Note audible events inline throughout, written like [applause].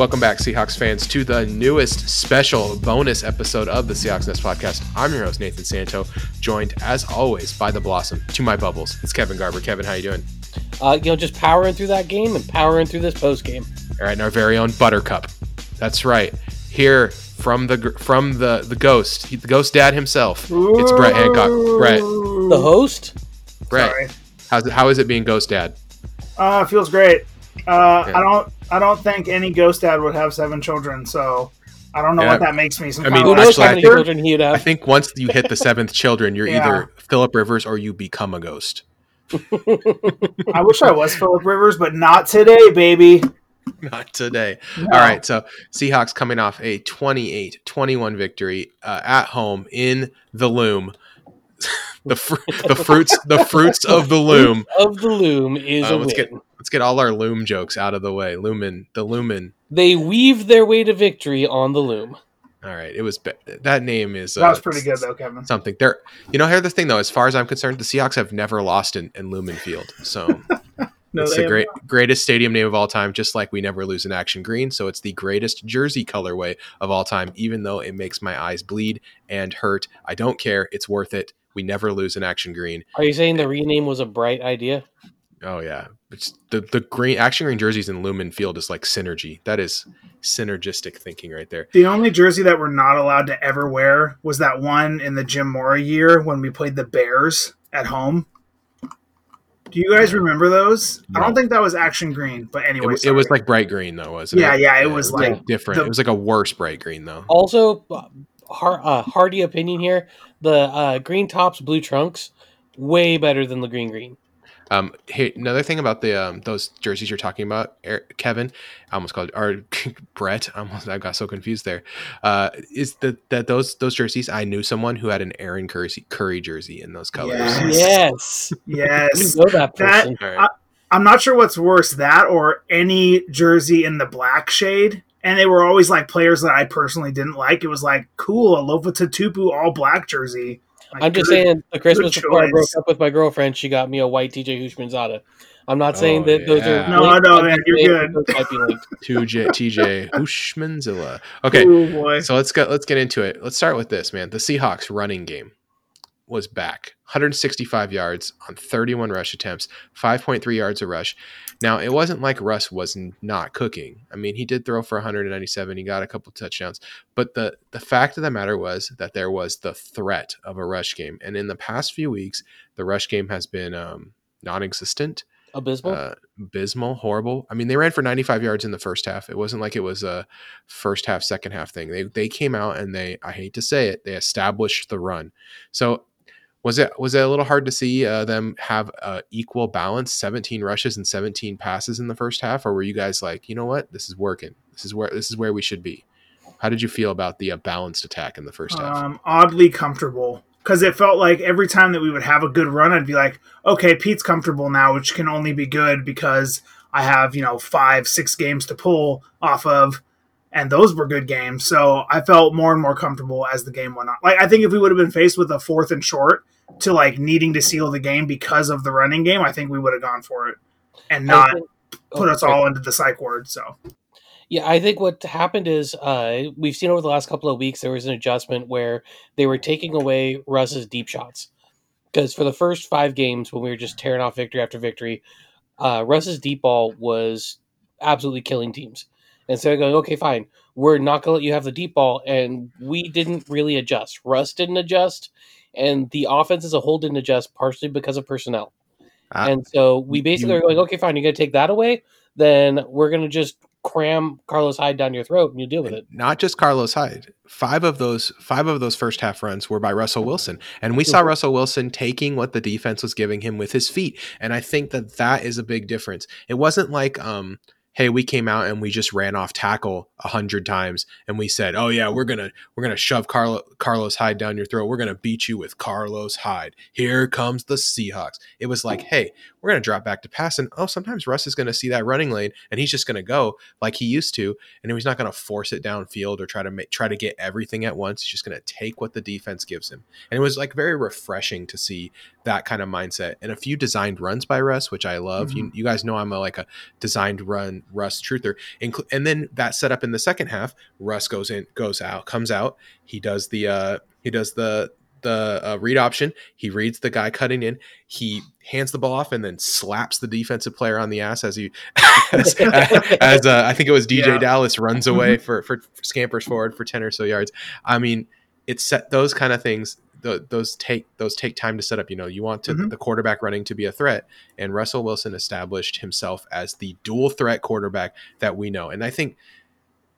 Welcome back, Seahawks fans, to the newest special bonus episode of the Seahawks Nest podcast. I'm your host, Nathan Santo, joined as always by the Blossom to my bubbles. It's Kevin Garber. Kevin, how you doing? Uh, you know, just powering through that game and powering through this post game. All right, and our very own Buttercup. That's right. Here from the from the the ghost, the ghost dad himself. It's Brett Hancock. Brett, The host? Brett, Sorry. how's it, how is it being ghost dad? Uh, feels great. Uh, Yeah. I don't. I don't think any ghost dad would have seven children, so I don't know Yeah. what that makes me. Some I mean, of Who knows actually, I how many think- children he'd have. I think once you hit the seventh children, you're Yeah. either Philip Rivers or you become a ghost. [laughs] I wish I was Philip Rivers, but not today, baby. Not today. No. All right, so Seahawks coming off a 28-21 victory uh, at home in the loom. [laughs] the fr- the fruits the fruits of the loom. Of the loom is Uh, a let's win. get let's get all our loom jokes out of the way. Lumen, the lumen. They weave their way to victory on the loom. All right, it was be- that name is uh, That was pretty good though, Kevin. Something there, you know. Here's the thing, though. As far as I'm concerned, the Seahawks have never lost in, in Lumen Field, so [laughs] No, it's the have great greatest stadium name of all time. Just like we never lose in Action Green, so it's the greatest jersey colorway of all time. Even though it makes my eyes bleed and hurt, I don't care. It's worth it. We never lose in Action Green. Are you saying the rename was a bright idea? Oh yeah, it's the the green Action Green jerseys in Lumen Field is like synergy. That is synergistic thinking right there. The only jersey that we're not allowed to ever wear was that one in the Jim Mora year when we played the Bears at home. Do you guys remember those? I don't think that was Action Green, but It, anyway, w- it was like bright green though, wasn't Yeah, it? yeah, yeah, it was like different. the- it was like a worse bright green though. Also, uh, har- uh, hardy opinion here: the uh, green tops, blue trunks, way better than the green green. Um, hey, another thing about the um, those jerseys you're talking about, Eric, Kevin, I almost called or [laughs] Brett. I almost I got so confused there. Uh, is that that those those jerseys? I knew someone who had an Aaron Curry Curry jersey in those colors. Yes. Yes, yes. [laughs] you know that That- person. All right. I'm not sure what's worse, that or any jersey in the black shade. And they were always like players that I personally didn't like. It was like, cool, a Lofa Tatupu all black jersey. Like, I'm just saying, the Christmas good before I broke up with my girlfriend, she got me a white TJ Houshmandzadeh. I'm not oh, saying Oh, that those yeah. are No, linked, no, I'm man, you're good. those might be linked. [laughs] Two J TJ [laughs] Hushmanzilla. Okay, Oh, boy. so let's go. Let's get into it. Let's start with this, man. The Seahawks running game was back. 165 yards on 31 rush attempts, 5.3 yards a rush. Now it wasn't like Russ was not cooking. I mean, he did throw for 197. He got a couple touchdowns, but the the fact of the matter was that there was the threat of a rush game, and in the past few weeks, the rush game has been um, non-existent Abysmal. uh, abysmal, horrible. I mean, they ran for 95 yards in the first half. It wasn't like it was a first half, second half thing. They they came out and they, I hate to say it, they established the run. So was it was it a little hard to see uh, them have uh, equal balance, 17 rushes and 17 passes in the first half, or were you guys like, you know what, this is working. This is where this is where we should be. How did you feel about the uh, balanced attack in the first half? um, oddly comfortable because it felt like every time that we would have a good run, I'd be like, okay, Pete's comfortable now, which can only be good because I have you know five, six games to pull off of, and those were good games. So I felt more and more comfortable as the game went on. Like I think if we would have been faced with a fourth and short to like needing to seal the game because of the running game, I think we would have gone for it and not think- put oh, us all into the psych ward. So Yeah, I think what happened is uh, we've seen over the last couple of weeks there was an adjustment where they were taking away Russ's deep shots because for the first five games when we were just tearing off victory after victory, uh, Russ's deep ball was absolutely killing teams. And so they're going, okay, fine, we're not going to let you have the deep ball, and we didn't really adjust. Russ didn't adjust, and the offense as a whole didn't adjust, partially because of personnel. Ah, and so we basically you- are going, okay, fine, you're going to take that away, then we're going to just cram Carlos Hyde down your throat and you deal with it. not just Carlos Hyde. Five of those five of those first half runs were by Russell Wilson, and we saw Russell Wilson taking what the defense was giving him with his feet. And I think that that is a big difference. It wasn't like um hey, we came out and we just ran off tackle a hundred times and we said, oh yeah, we're gonna we're gonna shove Carlo, Carlos Hyde down your throat. We're gonna beat you with Carlos Hyde. Here comes the Seahawks. It was like, hey, we're gonna drop back to pass, and oh, sometimes Russ is gonna see that running lane and he's just gonna go like he used to, and he's not gonna force it downfield or try to make try to get everything at once. He's just gonna take what the defense gives him, and it was like very refreshing to see that kind of mindset and a few designed runs by Russ, which I love. Mm-hmm. You, you guys know I'm a, like a designed run Russ truther. Inclu- and then that set up in the second half, Russ goes in, goes out, comes out. He does the uh, he does the the uh, read option. He reads the guy cutting in. He hands the ball off and then slaps the defensive player on the ass as he, [laughs] as, [laughs] as uh, I think it was DeeJay Yeah. Dallas runs away for, for for scampers forward for ten or so yards. I mean, it's set those kind of things. Th those take those take time to set up. You know, you want to, Mhm. the quarterback running to be a threat, and Russell Wilson established himself as the dual threat quarterback that we know. And I think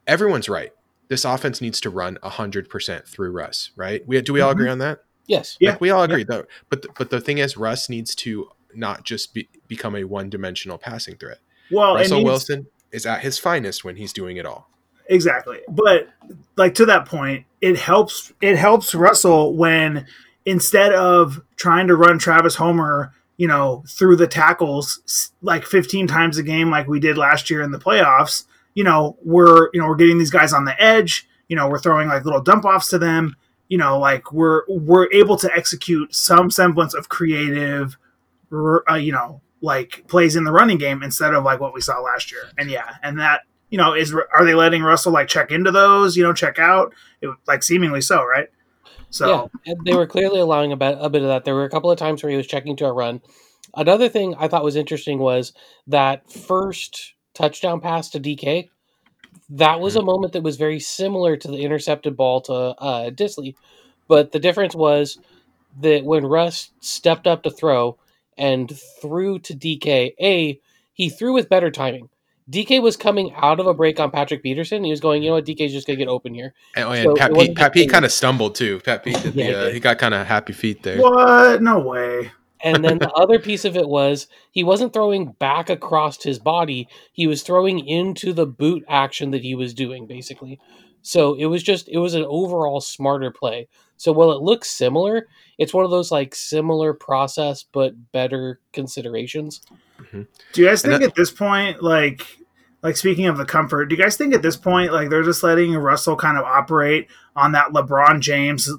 everyone's right. This offense needs to run hundred percent through Russ, right? We do we all Mhm. agree on that? Yes. Yeah. We all agree though. But the, but the thing is, Russ needs to not just be, become a one dimensional passing threat. Well, and Russell Wilson is at his finest when he's doing it all. Exactly. But like to that point, it helps it helps Russell when instead of trying to run Travis Homer, you know, through the tackles like 15 times a game like we did last year in the playoffs, you know, we're you know, we're getting these guys on the edge, you know, we're throwing like little dump offs to them, you know, like we're we're able to execute some semblance of creative uh, you know, like plays in the running game instead of like what we saw last year. And yeah, and that you know, is are they letting Russell like check into those? You know, check out, it, like seemingly so, right? So Yeah, they were clearly allowing a bit, a bit of that. There were a couple of times where he was checking to a run. Another thing I thought was interesting was that first touchdown pass to DK. That was a moment that was very similar to the intercepted ball to uh, Dissly, but the difference was that when Russ stepped up to throw and threw to DK, a he threw with better timing. DK was coming out of a break on Patrick Peterson. He was going, you know what, DK's just gonna get open here. And, oh, and So Pat Pete, Pat Pete kind of stumbled too. Pat Pete, did [laughs] Yeah, he the, uh, he got kind of happy feet there. what? No way. And then the [laughs] other piece of it was he wasn't throwing back across his body. He was throwing into the boot action that he was doing, basically. So it was just, it was an overall smarter play. So while it looks similar, it's one of those like similar process, but better considerations. Mm-hmm. Do you guys think that- at this point, like, like speaking of the comfort, do you guys think at this point, like, they're just letting Russell kind of operate on that LeBron James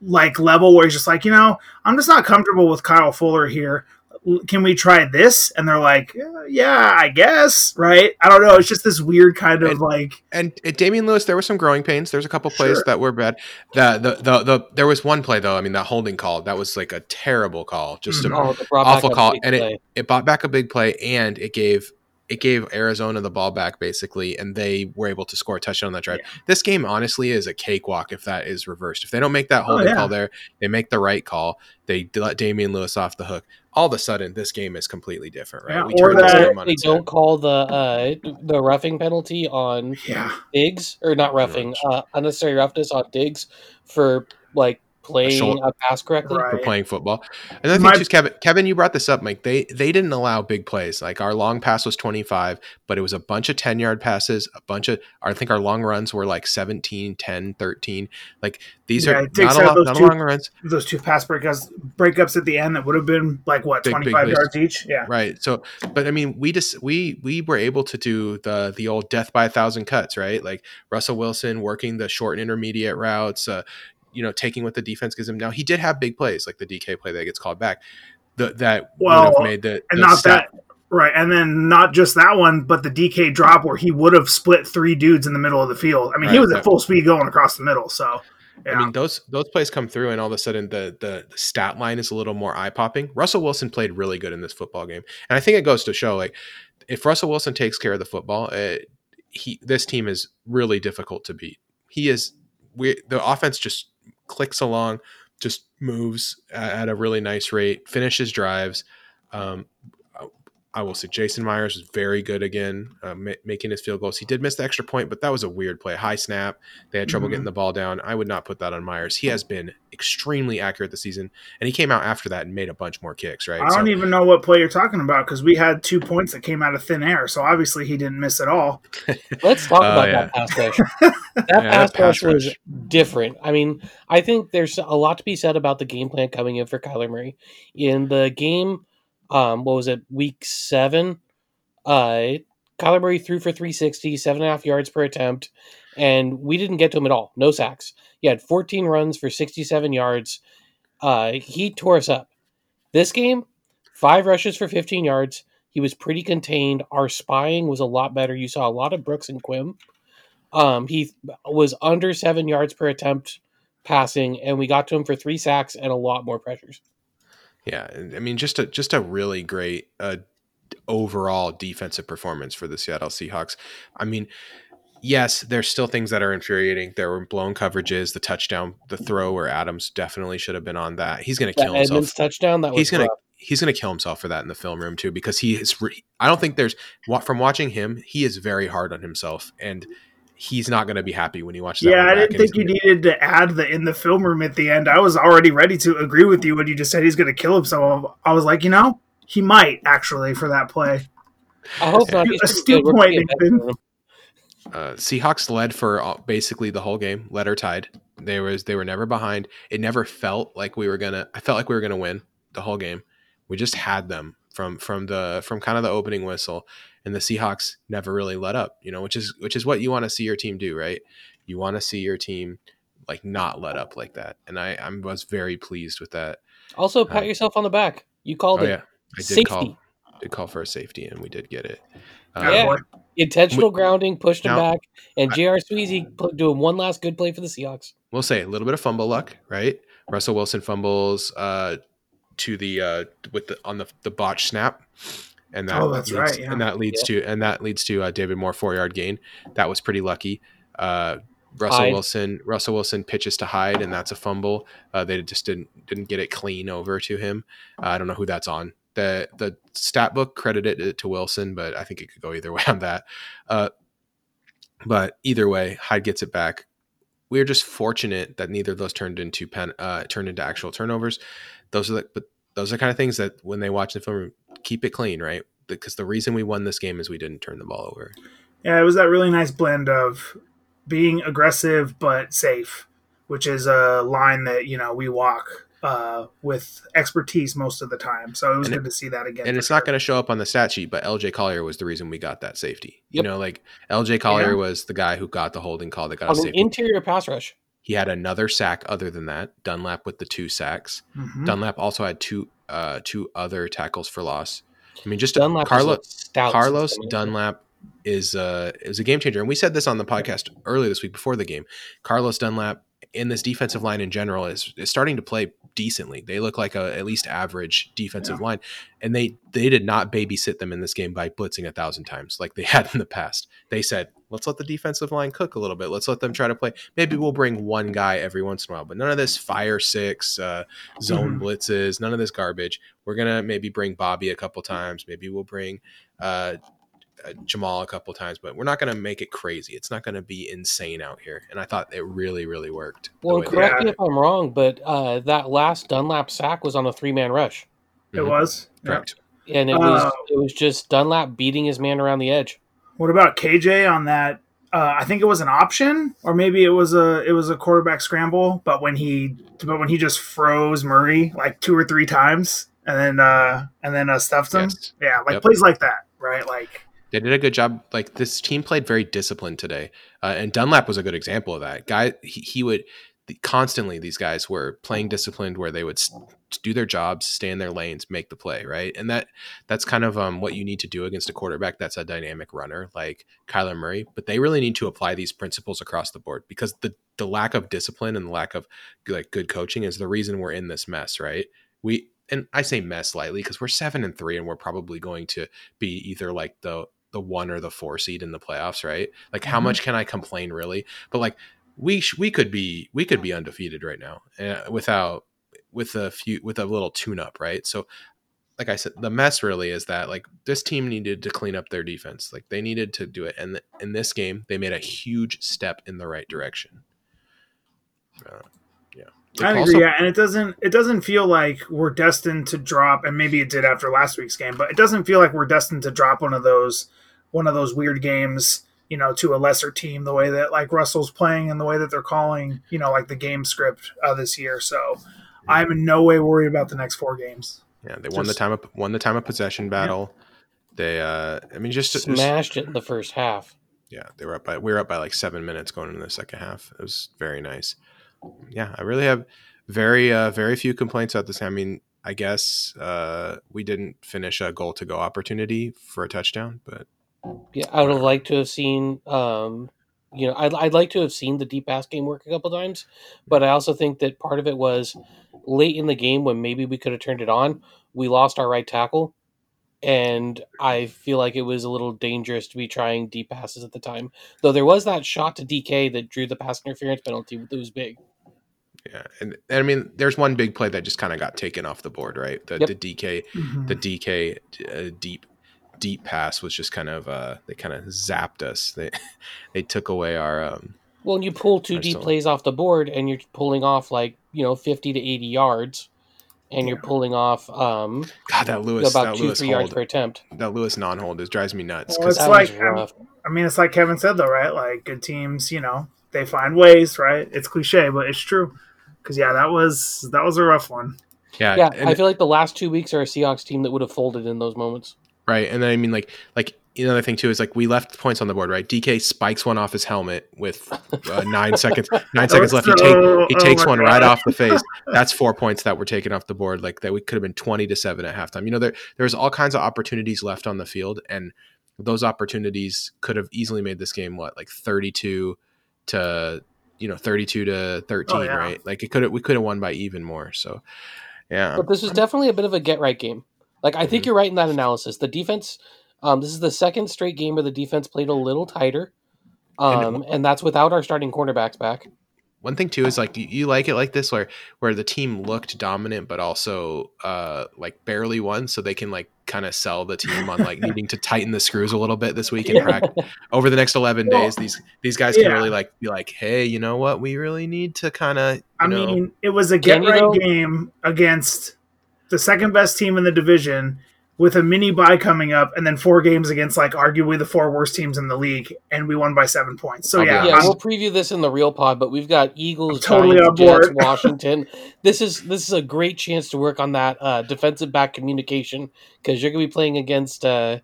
like level where he's just like, you know, I'm just not comfortable with Kyle Fuller here. L- Can we try this? And they're like, "Uh, yeah, I guess, right? I don't know. It's just this weird kind of And- like, And uh, Damien Lewis, there were some growing pains. There's a couple plays Sure. that were bad. The, the the the there was one play though. I mean, that holding call that was like a terrible call, just Mhm. a Oh, it brought back awful call, and play. it it brought back a big play, and it gave it gave Arizona the ball back basically, and they were able to score a touchdown on that drive. This game honestly is a cakewalk if that is reversed. If they don't make that holding Oh, yeah. call there, they make the right call. They let Damien Lewis off the hook. All of a sudden, this game is completely different, right? Yeah, we or that- game they don't head. call the uh, the roughing penalty on yeah, Diggs or not roughing, uh, unnecessary roughness on Diggs for like playing short- a pass correctly. Right. for playing football. Another My- thing too, is Kevin. Kevin, you brought this up, Mike. They they didn't allow big plays. Like our long pass was twenty five, but it was a bunch of ten yard passes. A bunch of I think our long runs were like 17, 10, 13. Like these Yeah, are not a lot, those not two- long runs, those two pass breakups, breakups at the end that would have been like what Big, big 25 plays. yards each. Yeah, right? So, but I mean, we just we we were able to do the the old death by a thousand cuts, right? Like Russell Wilson working the short and intermediate routes. Uh, you know, taking what the defense gives him. Now he did have big plays, like the DK play that gets called back. The, that Well, would have made the, and the not stat- that right and then not just that one but the dk drop where he would have split three dudes in the middle of the field i mean he Right, was at full speed going across the middle so yeah. I mean, those those plays come through, and all of a sudden the, the the stat line is a little more eye popping. Russell Wilson played really good in this football game, and I think it goes to show like if Russell Wilson takes care of the football, uh, he this team is really difficult to beat. He is we the offense just clicks along, just moves at, a really nice rate, finishes drives. Um, I will say Jason Myers was very good again, uh, ma- making his field goals. He did miss the extra point, but that was a weird play. High snap. They had trouble Mhm. getting the ball down. I would not put that on Myers. He has been extremely accurate this season, and he came out after that and made a bunch more kicks. Right? i don't So- even know what play you're talking about because we had two points that came out of thin air so obviously he didn't miss at all [laughs] Let's talk Oh, about yeah. that pass rush. [laughs] That Yeah, pass, that pass rush was different. I mean, I think there's a lot to be said about the game plan coming in for Kyler Murray. In the game, um, what was it, week seven? Uh, Kyler Murray threw for 360, seven and a half yards per attempt, and we didn't get to him at all. No sacks. He had 14 runs for 67 yards. Uh, he tore us up. This game, five rushes for 15 yards. He was pretty contained. Our spying was a lot better. You saw a lot of Brooks and Quim. Um, he was under seven yards per attempt passing, and we got to him for three sacks and a lot more pressures. Yeah, I mean, just a just a really great uh, overall defensive performance for the Seattle Seahawks. I mean, yes, there's still things that are infuriating. There were blown coverages, the touchdown, the throw where Adams definitely should have been on that. He's going to kill himself. Touchdown that was he's gonna he's gonna kill himself for that in the film room too because he is. Re- I don't think there's from watching him. He is very hard on himself and. He's not going to be happy when he watches. that Yeah, I didn't think you gonna- needed to add the in the film room at the end. I was already ready to agree with you when you just said he's going to kill himself. I was like, you know, he might actually for that play. I hope not. He's Astute pretty good. We're point, Nathan. better than him. uh, Seahawks led for all- basically the whole game, letter tied. They was they were never behind. It never felt like we were gonna. I felt like we were gonna win the whole game. We just had them from from the from kind of the opening whistle, and the Seahawks never really let up. You know, which is which is what you want to see your team do, right? You want to see your team like not let up like that, and I I was very pleased with that. Also, pat Uh, yourself on the back. You called Oh it yeah, I did safety. call did call for a safety, and we did get it. Yeah, Yeah. boy. Intentional grounding, pushed him Now- back, and I- J.R. Sweezy put- doing one last good play for the Seahawks. we'll say a little bit of fumble luck, right? Russell Wilson fumbles uh, to the uh, with the on the the botch snap, and that Oh, that's leads, right, yeah. and that leads to and that leads to uh, David Moore four yard gain. That was pretty lucky. Uh, Russell Hyde. Wilson Russell Wilson pitches to Hyde, and that's a fumble. Uh, they just didn't didn't get it clean over to him. Uh, I don't know who that's on. The the stat book credited it to Wilson, but I think it could go either [laughs] way on that. Uh, but either way, Hyde gets it back we are just fortunate that neither of those turned into pen uh, turned into actual turnovers. Those are the but those are kind of things that when they watch the film, keep it clean, right? Because the reason we won this game is we didn't turn the ball over. Yeah, it was that really nice blend of being aggressive but safe, which is a line that you know we walk uh, with expertise most of the time. So it was And good to see that again. and for it's not going to show up on the stat sheet, but LJ Collier was the reason we got that safety. Yep. You know, like LJ Collier Yeah. was the guy who got the holding call that got On us an safety. interior pass rush. He had another sack other than that. Dunlap with the two sacks. Mhm. Dunlap also had two uh two other tackles for loss. I mean, just Dunlap Carlo Carlos. Dunlap is uh is a game changer, and we said this on the podcast earlier this week before the game. Carlos Dunlap in this defensive line in general is, is starting to play decently. They look like a at least average defensive line, and they they did not babysit them in this game by blitzing a thousand times like they [laughs] had in the past. They said, let's let the defensive line cook a little bit. Let's let them try to play. Maybe we'll bring one guy every once in a while, but none of this fire six uh, zone Mhm. blitzes, none of this garbage. We're gonna maybe bring Bobby a couple times. Maybe we'll bring. Uh, Jamal a couple times, but we're not going to make it crazy. It's not going to be insane out here. And I thought it really, really worked. Well, correct me if I'm wrong, but uh, that last Dunlap sack was on a three man rush, It Mhm. was Yeah. Correct. and it was Uh, it was just Dunlap beating his man around the edge. What about KJ on that? Uh, I think it was an option, or maybe it was a it was a quarterback scramble. But when he but when he just froze Murray like two or three times, and then uh, and then uh, stuffed him. Yes. Yeah, like Yep. plays like that, right? Like They did a good job. Like this team played very disciplined today, uh, and Dunlap was a good example of that. Guy, he, he would constantly. These guys were playing disciplined, where they would do their jobs, stay in their lanes, make the play, right? And that that's kind of um, what you need to do against a quarterback that's a dynamic runner like Kyler Murray. But they really need to apply these principles across the board because the the lack of discipline and the lack of like good coaching is the reason we're in this mess, right? We and I say mess lightly because we're seven and three, and we're probably going to be either like the the one or the four seed in the playoffs, right? Like how Mhm. much can I complain really? But like we sh- we could be we could be undefeated right now uh, without with a few with a little tune up, right? So like I said, the mess really is that like this team needed to clean up their defense. Like they needed to do it, and th- in this game, they made a huge step in the right direction. Uh, yeah, I Also- agree, yeah, and it doesn't it doesn't feel like we're destined to drop, and maybe it did after last week's game, but it doesn't feel like we're destined to drop one of those one of those weird games, you know, to a lesser team. The way that like Russell's playing and the way that they're calling, you know, like the game script uh, this year. So I'm in no way worried about the next four games. Yeah, they won the time of won the time of possession battle. They, uh, I mean, just, just Smashed it in the first half. yeah, they were up by we were up by like seven minutes going into the second half. It was very nice. Yeah, I really have very uh, very few complaints about this. I mean, I guess uh, we didn't finish a goal to go opportunity for a touchdown, but Yeah, I would have liked to have seen. Um, you know, I'd, I'd like to have seen the deep pass game work a couple times, but I also think that part of it was late in the game when maybe we could have turned it on. We lost our right tackle, and I feel like it was a little dangerous to be trying deep passes at the time. Though there was that shot to DK that drew the pass interference penalty that was big. yeah, and, and I mean, there's one big play that just kind of got taken off the board, right? The, Yep. the DK Mhm. the DK uh, deep deep pass was just kind of uh, they kind of zapped us. They [laughs] they took away our um, Well, and you pull two I deep still- plays off the board, and you're pulling off like you know fifty to eighty yards, and you're pulling off um, God that Lewis about that two Lewis three yards per attempt. that Lewis non hold is drives me nuts Well, It's like- I mean, it's like Kevin said though, right? Like good teams, you know, they find ways, right? It's cliche, but it's true. Because yeah, that was that was a rough one. yeah, yeah, I feel like the last two weeks are a Seahawks team that would have folded in those moments. Right and then I mean like like another thing too is like we left points on the board right. DK spikes one off his helmet with uh, [laughs] nine seconds nine seconds left. He take he oh takes my one right off the face. [laughs] That's four points that were taken off the board. Like that, we could have been twenty to seven at halftime. You know, there there's all kinds of opportunities left on the field, and those opportunities could have easily made this game what like thirty two to you know thirty two to thirteen, Oh, yeah. right? Like it could have we could have won by even more. So yeah, But this was definitely a bit of a get right game. Like I think Mhm. you're right in that analysis. The defense, um, this is the second straight game where the defense played a little tighter, And- um, and that's without our starting cornerbacks back. one thing too is like you, you like it like this where where the team looked dominant but also uh like barely won so they can like kind of sell the team on like needing to tighten the screws a little bit this week in Yeah. practice over the next 11 Well, days these these guys can yeah. really like be like hey you know what we really need to kind of I know mean, it was a Can get you right though? game against the second best team in the division with a mini bye coming up, and then four games against like arguably the four worst teams in the league, and we won by seven points. So yeah, yeah. I'm- we'll preview this in the real pod, but we've got Eagles, Totally Giants, on board. Jets, [laughs] Washington. this is this is a great chance to work on that uh, defensive back communication because you're going to be playing against uh,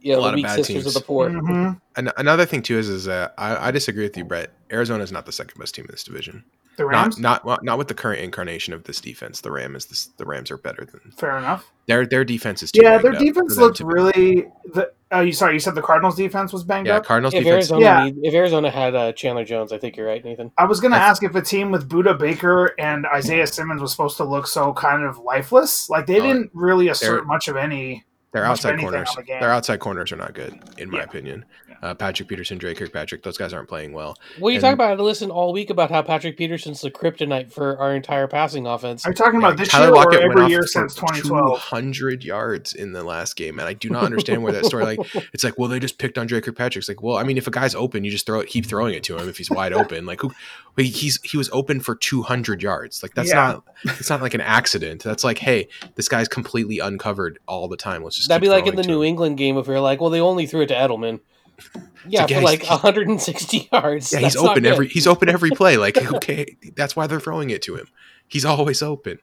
you A know, lot the of weak bad sisters teams. of the poor. Mhm. An- another thing too is is that I, I disagree with you brett arizona is not the second best team in this division the Rams. not not well, not with the current incarnation of this defense the ram is this the rams are better than Fair enough. their their defense is too Yeah, their defense for looked really. The, uh, you sorry, you said the Cardinals' defense was banged yeah up. cardinals If defense Arizona, Yeah. need, if Arizona had uh, Chandler Jones, I think you're right, Nathan. I was going to ask if a team with Budda Baker and Isaiah Simmons was supposed to look so kind of lifeless. Like they Oh, didn't really assert much of any. Their outside corners, the their outside corners are not good, in my Yeah. opinion. Yeah. Uh, Patrick Peterson, Dre Kirkpatrick, those guys aren't playing well. Well, you And- talk about. I listened all week about how Patrick Peterson's the kryptonite for our entire passing offense. Are you talking about this Tyler year Lockett or every year since 2012? 200 yards in the last game, and I do not understand where that story. Like, [laughs] it's like, well, they just picked on Dre Kirkpatrick. It's like, well, I mean, if a guy's open, you just throw it, keep throwing it to him if he's wide open. Like, who? Wait, he's he was open for 200 yards. Like, that's Yeah. not it's not like an accident. That's like, hey, this guy's completely uncovered all the time. Let's just That'd be like in the New him. England game if you're like, well, they only threw it to Edelman. Yeah, like, yeah, for like [laughs] 160 yards. Yeah, he's open every he's open every play. Like, okay, that's why they're throwing it to him. He's always open.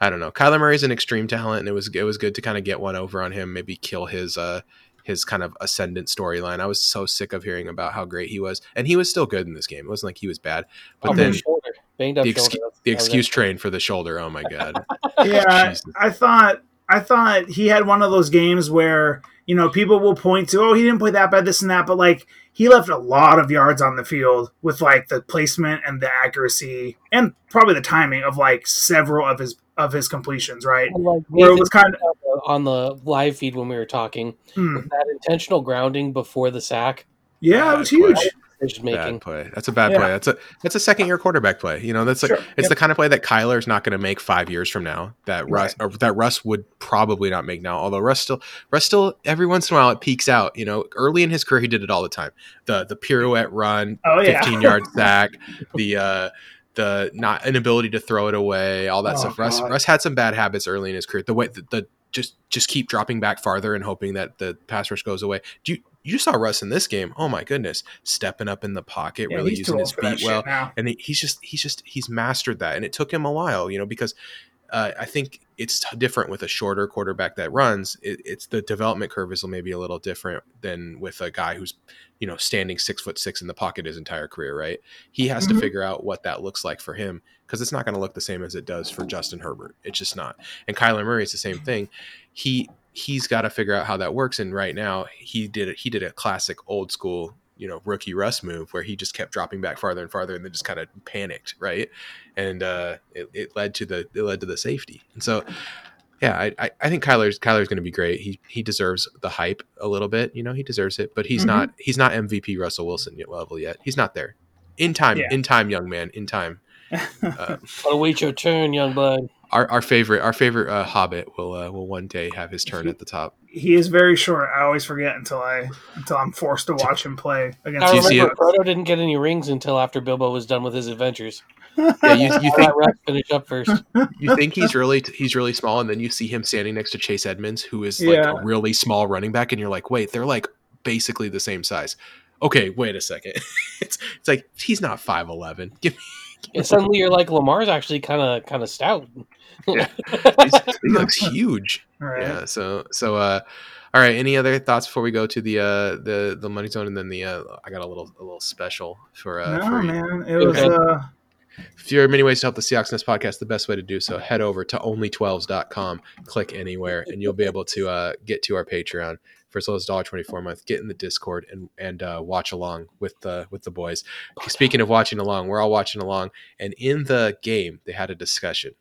I don't know. Kyler Murray's an extreme talent, and it was it was good to kind of get one over on him. Maybe kill his uh his kind of ascendant storyline. I was so sick of hearing about how great he was, and he was still good in this game. It wasn't like he was bad, but On then the shoulder, banged up the, shoulder. the excuse train for the shoulder. Oh my god. [laughs] Yeah, Jesus. I thought I thought he had one of those games where you know people will point to, oh, he didn't play that bad, this and that, but like he left a lot of yards on the field with like the placement and the accuracy and probably the timing of like several of his of his completions, right? And, like, Where it was kind of on the live feed when we were talking, hmm, that intentional grounding before the sack yeah, it was play. huge. Decision making. Bad play. That's a bad Yeah. play. That's a that's a second year quarterback play. You know, that's like Sure. it's Yep. the kind of play that Kyler's not going to make five years from now. That Russ or that Russ would probably not make now. Although Russ still Russ still every once in a while it peaks out. You know, early in his career he did it all the time. The the pirouette run, Oh yeah, fifteen yard sack, [laughs] the uh the not inability to throw it away, all that Oh, stuff. Russ God. Russ had some bad habits early in his career. The way the, the just just keep dropping back farther and hoping that the pass rush goes away. Do you you saw Russ in this game? Oh my goodness, stepping up in the pocket, Yeah, really using his old for that feet well and he's just he's just he's mastered that and it took him a while you know because uh, I think it's different with a shorter quarterback that runs. It, it's the development curve is maybe a little different than with a guy who's you know standing six foot six in the pocket his entire career. Right? He has Mhm. to figure out what that looks like for him because it's not going to look the same as it does for Justin Herbert. It's just not. And Kyler Murray is the same thing. He he's got to figure out how that works. And right now he did it. He did a classic old school you know rookie Russ move where he just kept dropping back farther and farther and then just kind of panicked right and uh it, it led to the it led to the safety and so yeah I I, I think Kyler's Kyler's going to be great he he deserves the hype a little bit you know he deserves it but he's Mhm. not he's not MVP Russell Wilson level yet he's not there in time Yeah. in time young man in time [laughs] uh, Gotta wait your turn, young bud. Our, our favorite our favorite uh, hobbit will uh, will one day have his turn at the top he is very short. I always forget until I until I'm forced to watch him play against. I Do you remember? Frodo didn't get any rings until after Bilbo was done with his adventures. yeah you, you I'll think Rex finish up first. you think he's really he's really small and then you see him standing next to Chase Edmonds who is like Yeah. a really small running back and you're like wait they're like basically the same size okay wait a second [laughs] it's it's like he's not 5'11 give me And suddenly you're like, Lamar's actually kind of kind of stout. [laughs] Yeah. he looks [laughs] huge Right. yeah so so uh all right any other thoughts before we go to the uh the the money zone and then the uh i got a little a little special for uh no, for you. man. It was. Okay. uh If there are many ways to help the Seahawks Nest podcast, the best way to do so, head over to only12s.com, click anywhere, and you'll be able to uh, get to our Patreon for as low as $1.24 a month, get in the Discord and and uh, watch along with the with the boys. Speaking of watching along, we're all watching along, and in the game they had a discussion.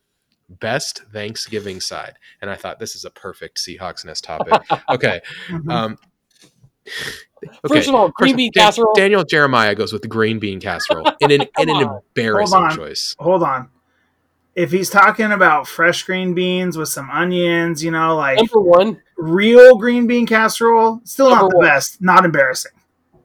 Best Thanksgiving side. And I thought this is a perfect Seahawks Nest topic. Okay. mhm. Um First of all, green First, bean Dan- casserole. Daniel Jeremiah goes with the green bean casserole in an, [laughs] in an embarrassing Hold on. choice. Hold on. If he's talking about fresh green beans with some onions, you know, like Number one, real green bean casserole, still not the one. best. Not embarrassing.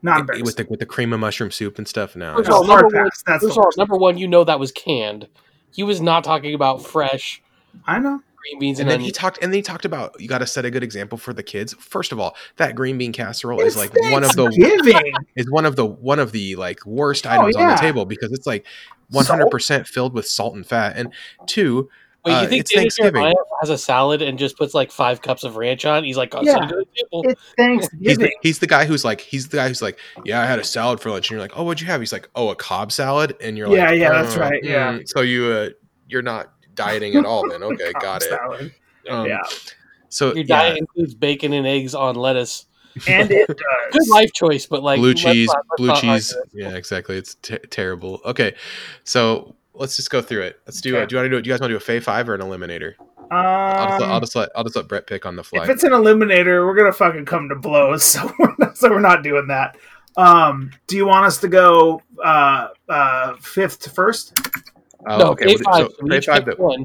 Not embarrassing. with the with the cream of mushroom soup and stuff. No, First of all, number one- That's first the all, number one, you know that was canned. He was not talking about fresh I know. green beans and and, then he talked and then he talked about you got to set a good example for the kids. First of all, that green bean casserole It's is like one of the [laughs] is one of the one of the like worst Oh, items on the table because it's like 100% filled with salt and fat. And two, Wait, uh, you think it's Daniel Thanksgiving. Jeremiah has a salad and just puts like five cups of ranch on? He's like, oh, Yeah. set a good example. It's He's Thanksgiving. the, he's the guy who's like he's the guy who's like yeah I had a salad for lunch and you're like oh what'd you have he's like oh a Cobb salad and you're Yeah, like yeah, yeah, that's "Uh, right, yeah. mm, so you uh, you're not dieting at all then [laughs] okay got it salad. um, yeah. so Your yeah, diet includes bacon and eggs on lettuce. And it [laughs] does. Good life choice, but like blue let's cheese, not- let's blue cheese. Yeah, exactly. It's te- terrible. Okay, so let's just go through it. Let's do. Okay. Uh, do you want to do? it? Do you guys want to do a Fave Five or an Eliminator? I'll, just let, I'll Um, just let I'll just let Brett pick on the fly. if it's an eliminator, we're gonna fucking come to blows. [laughs] So we're not, so we're not doing that. Um, do you want us to go uh, uh, fifth to first? Oh, no, okay. day we'll five. so so we Five. pick That one.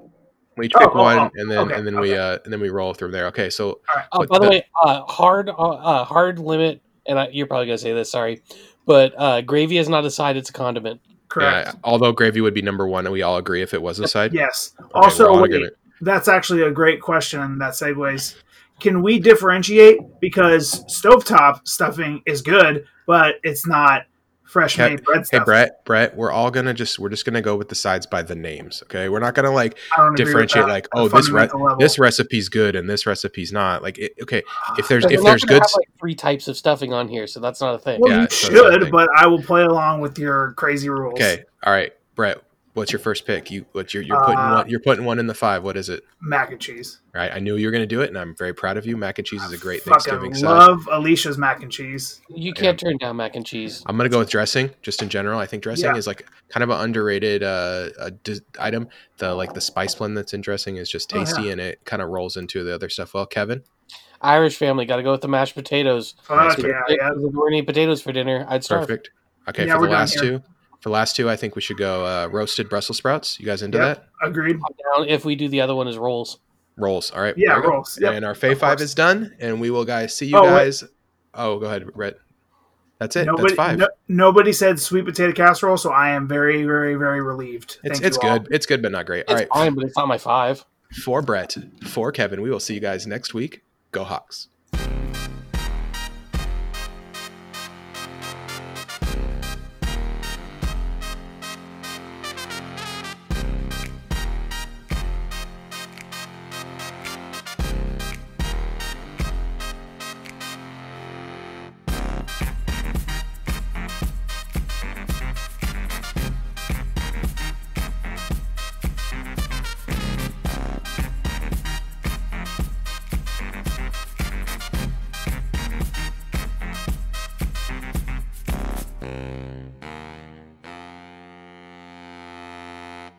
we each Oh, pick oh, one, oh, and then okay, and then okay. we uh and then we roll through there. Okay, so Oh, But by the the- way, uh, hard uh, uh, hard limit, and I, you're probably gonna say this. Sorry, but uh, gravy is not a side; it's a condiment. Correct. yeah, although gravy would be number one, and we all agree if it was a side. Yes. Okay, also, wait, that's actually a great question. That segues. Can we differentiate because stovetop stuffing is good, but it's not fresh Okay. made bread stuff. Hey? Brett, Brett, we're all gonna just we're just gonna go with the sides by the names. Okay, we're not gonna like I don't agree with differentiate like oh this re- level. this recipe's good and this recipe's not. Like it, okay, if there's if there's good have, like three types of stuffing on here, so that's not a thing. well, Yeah, you so that's the should, thing. but I will play along with your crazy rules. Okay. All right, Brett. What's your first pick? You what you're you're putting Uh, one you're putting one in the five. What is it? Mac and cheese. Right. I knew you were gonna do it, and I'm very proud of you. Mac and cheese is a great Fucking Thanksgiving side. love Alicia's mac and cheese. You can't turn down mac and cheese. I'm gonna go with dressing, just in general. I think dressing Yeah. is like kind of an underrated uh, uh d- item. The like the spice blend that's in dressing is just Oh, yeah. tasty, and it kind of rolls into the other stuff. Well, Kevin, Irish family got to go with the mashed potatoes. Fuck Nice. yeah, yeah. If there weren't any potatoes for dinner, I'd start. perfect. Okay, Yeah, for the last two, for the last two, I think we should go uh, roasted Brussels sprouts. You guys into Yep. that? Agreed. I'm down if we do the other one is rolls. Rolls. All right. Yeah, there we go. rolls. Yep, And our Fave of Five is done, and we will guys see you Oh, wait. guys. Oh, go ahead, Brett. That's it. Nobody, That's five. no- nobody said sweet potato casserole, so I am very, very, very relieved. it's Thank it's you all. good. It's good, but not great. All It's right. fine, but it's not my five. For Brett, for Kevin, we will see you guys next week. Go Hawks.